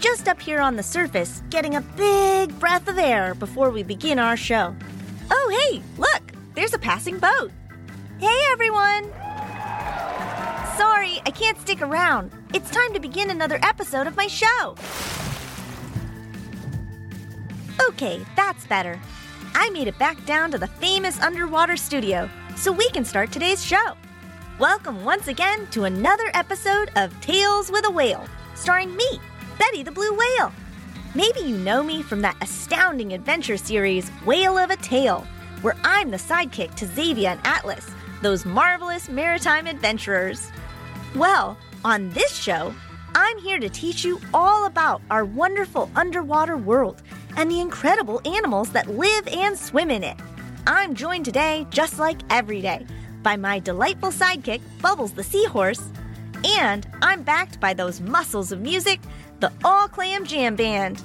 Just up here on the surface, getting a big breath of air before we begin our show. Oh, hey, look! There's a passing boat. Hey everyone! Sorry, I can't stick around. It's time to begin another episode of my show. Okay, that's better. I made it back down to the famous underwater studio so we can start today's show. Welcome once again to another episode of Tales with a Whale, starring me, Betty the Blue Whale. Maybe you know me from that astounding adventure series, Whale of a Tale, where I'm the sidekick to Xavier and Atlas, those marvelous maritime adventurers. Well, on this show, I'm here to teach you all about our wonderful underwater world and the incredible animals that live and swim in it. I'm joined today, just like every day, by my delightful sidekick, Bubbles the Seahorse, and I'm backed by those muscles of music, the All Clam Jam Band.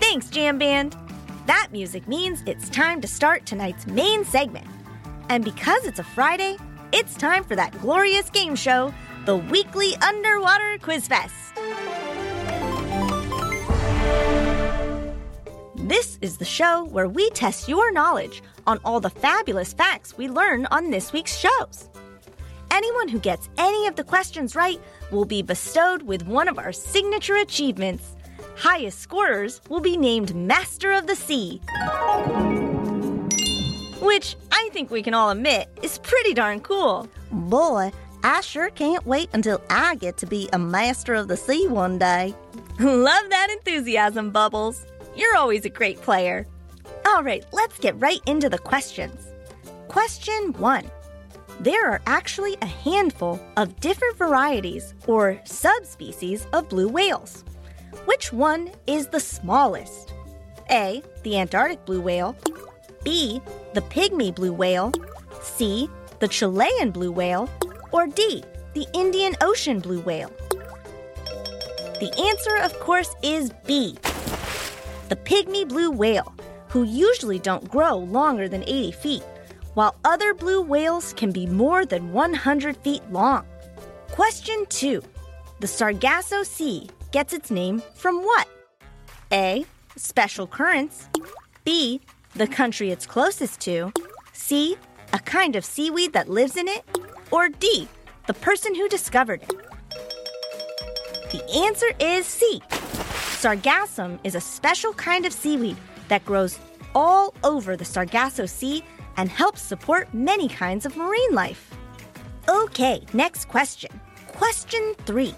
Thanks, Jam Band. That music means it's time to start tonight's main segment. And because it's a Friday, it's time for that glorious game show, the weekly Underwater Quiz Fest. This is the show where we test your knowledge on all the fabulous facts we learn on this week's shows. Anyone who gets any of the questions right will be bestowed with one of our signature achievements. Highest scorers will be named Master of the Sea. Which I think we can all admit is pretty darn cool. Boy, I sure can't wait until I get to be a master of the sea one day. Love that enthusiasm, Bubbles. You're always a great player. All right, let's get right into the questions. Question one There are actually a handful of different varieties or subspecies of blue whales. Which one is the smallest? A. The Antarctic blue whale. B. The pygmy blue whale. C. The Chilean blue whale. Or D. The Indian Ocean blue whale. The answer, of course, is B. The pygmy blue whale, who usually don't grow longer than 80 feet, while other blue whales can be more than 100 feet long. Question 2. The Sargasso Sea gets its name from what? A. Special currents. B. The country it's closest to. C. A kind of seaweed that lives in it. Or D. The person who discovered it. The answer is C. Sargassum is a special kind of seaweed that grows all over the Sargasso Sea and helps support many kinds of marine life. Okay, next question. Question three.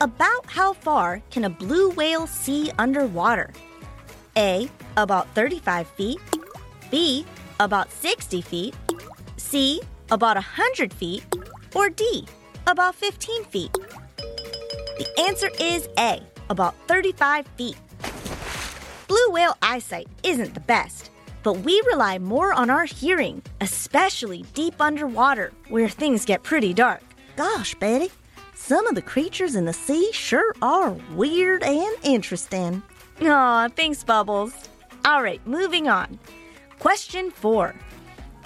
About how far can a blue whale see underwater? A. About 35 feet. B. About 60 feet. C. About 100 feet. Or D. About 15 feet. The answer is A. About 35 feet. Blue whale eyesight isn't the best, but we rely more on our hearing, especially deep underwater where things get pretty dark. Gosh, Betty, some of the creatures in the sea sure are weird and interesting. Aw, thanks, Bubbles. All right, moving on. Question four.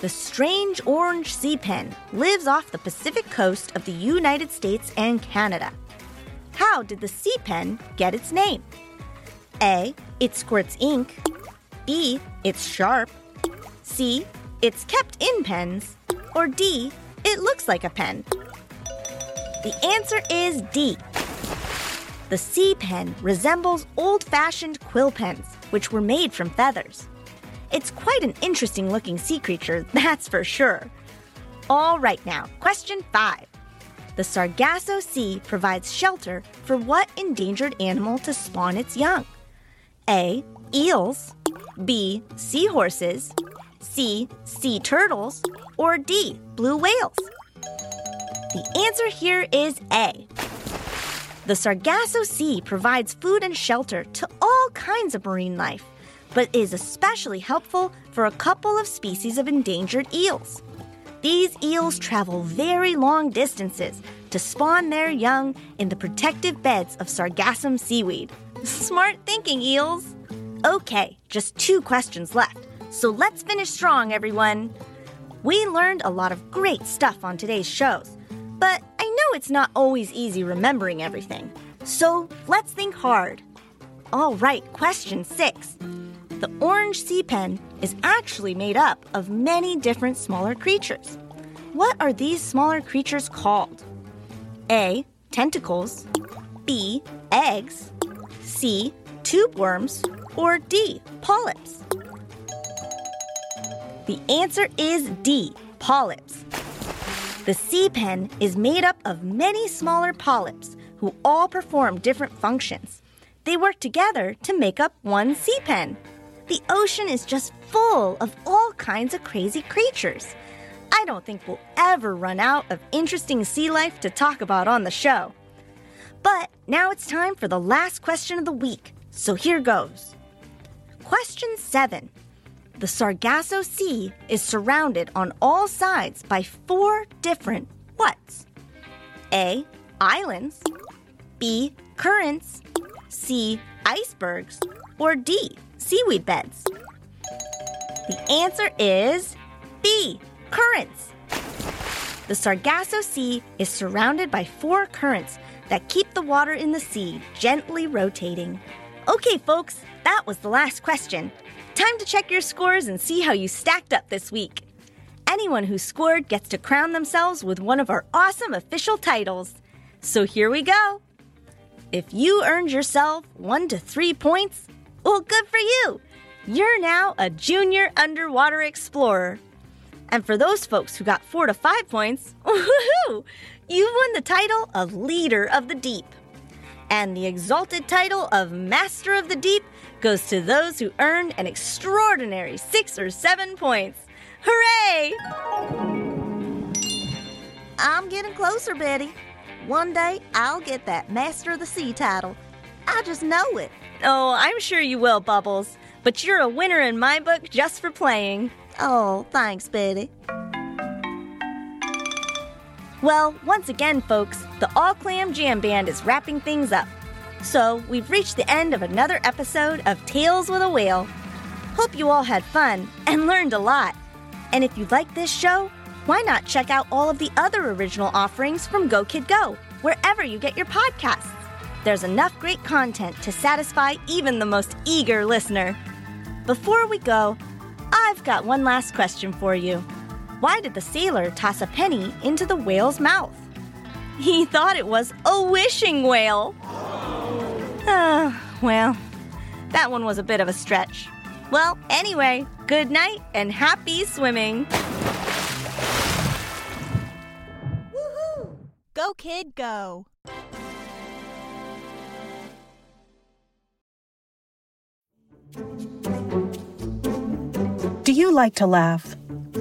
The strange orange sea pen lives off the Pacific coast of the United States and Canada. How did the sea pen get its name? A. It squirts ink. B. It's sharp. C. It's kept in pens. Or D. It looks like a pen. The answer is D. The sea pen resembles old fashioned quill pens, which were made from feathers. It's quite an interesting looking sea creature, that's for sure. All right, now, question five. The Sargasso Sea provides shelter for what endangered animal to spawn its young? A. Eels. B. Seahorses. C. Sea turtles. Or D. Blue whales. The answer here is A. The Sargasso Sea provides food and shelter to all kinds of marine life, but is especially helpful for a couple of species of endangered eels. These eels travel very long distances to spawn their young in the protective beds of sargassum seaweed. Smart thinking, eels! Okay, just two questions left, so let's finish strong, everyone. We learned a lot of great stuff on today's shows, but I know it's not always easy remembering everything. So let's think hard. All right, question six. The orange sea pen is actually made up of many different smaller creatures. What are these smaller creatures called? A. Tentacles. B. Eggs. C. Tube worms. Or D. Polyps. The answer is D. Polyps. The sea pen is made up of many smaller polyps who all perform different functions. They work together to make up one sea pen. The ocean is just full of all kinds of crazy creatures. I don't think we'll ever run out of interesting sea life to talk about on the show. But now it's time for the last question of the week, so here goes. Question 7 the Sargasso Sea is surrounded on all sides by four different whats? A. Islands. B. Currents. C. Icebergs. Or D. Seaweed beds. The answer is B. Currents. The Sargasso Sea is surrounded by four currents that keep the water in the sea gently rotating. Okay, folks, that was the last question. Time to check your scores and see how you stacked up this week. Anyone who scored gets to crown themselves with one of our awesome official titles. So here we go. If you earned yourself one to three points, well, good for you. You're now a junior underwater explorer. And for those folks who got four to five points, woohoo! You've won the title of Leader of the Deep. And the exalted title of Master of the Deep goes to those who earned an extraordinary six or seven points. Hooray! I'm getting closer, Betty. One day I'll get that Master of the Sea title. I just know it. Oh, I'm sure you will, Bubbles. But you're a winner in my book just for playing. Oh, thanks, Betty. Well, once again, folks, the All Clam Jam Band is wrapping things up. So, we've reached the end of another episode of Tales with a Whale. Hope you all had fun and learned a lot. And if you like this show, why not check out all of the other original offerings from Go Kid Go, wherever you get your podcasts? There's enough great content to satisfy even the most eager listener. Before we go, I've got one last question for you. Why did the sailor toss a penny into the whale's mouth? He thought it was a wishing whale. Uh, well, that one was a bit of a stretch. Well, anyway, good night and happy swimming. Woohoo! Go, kid, go. Do you like to laugh?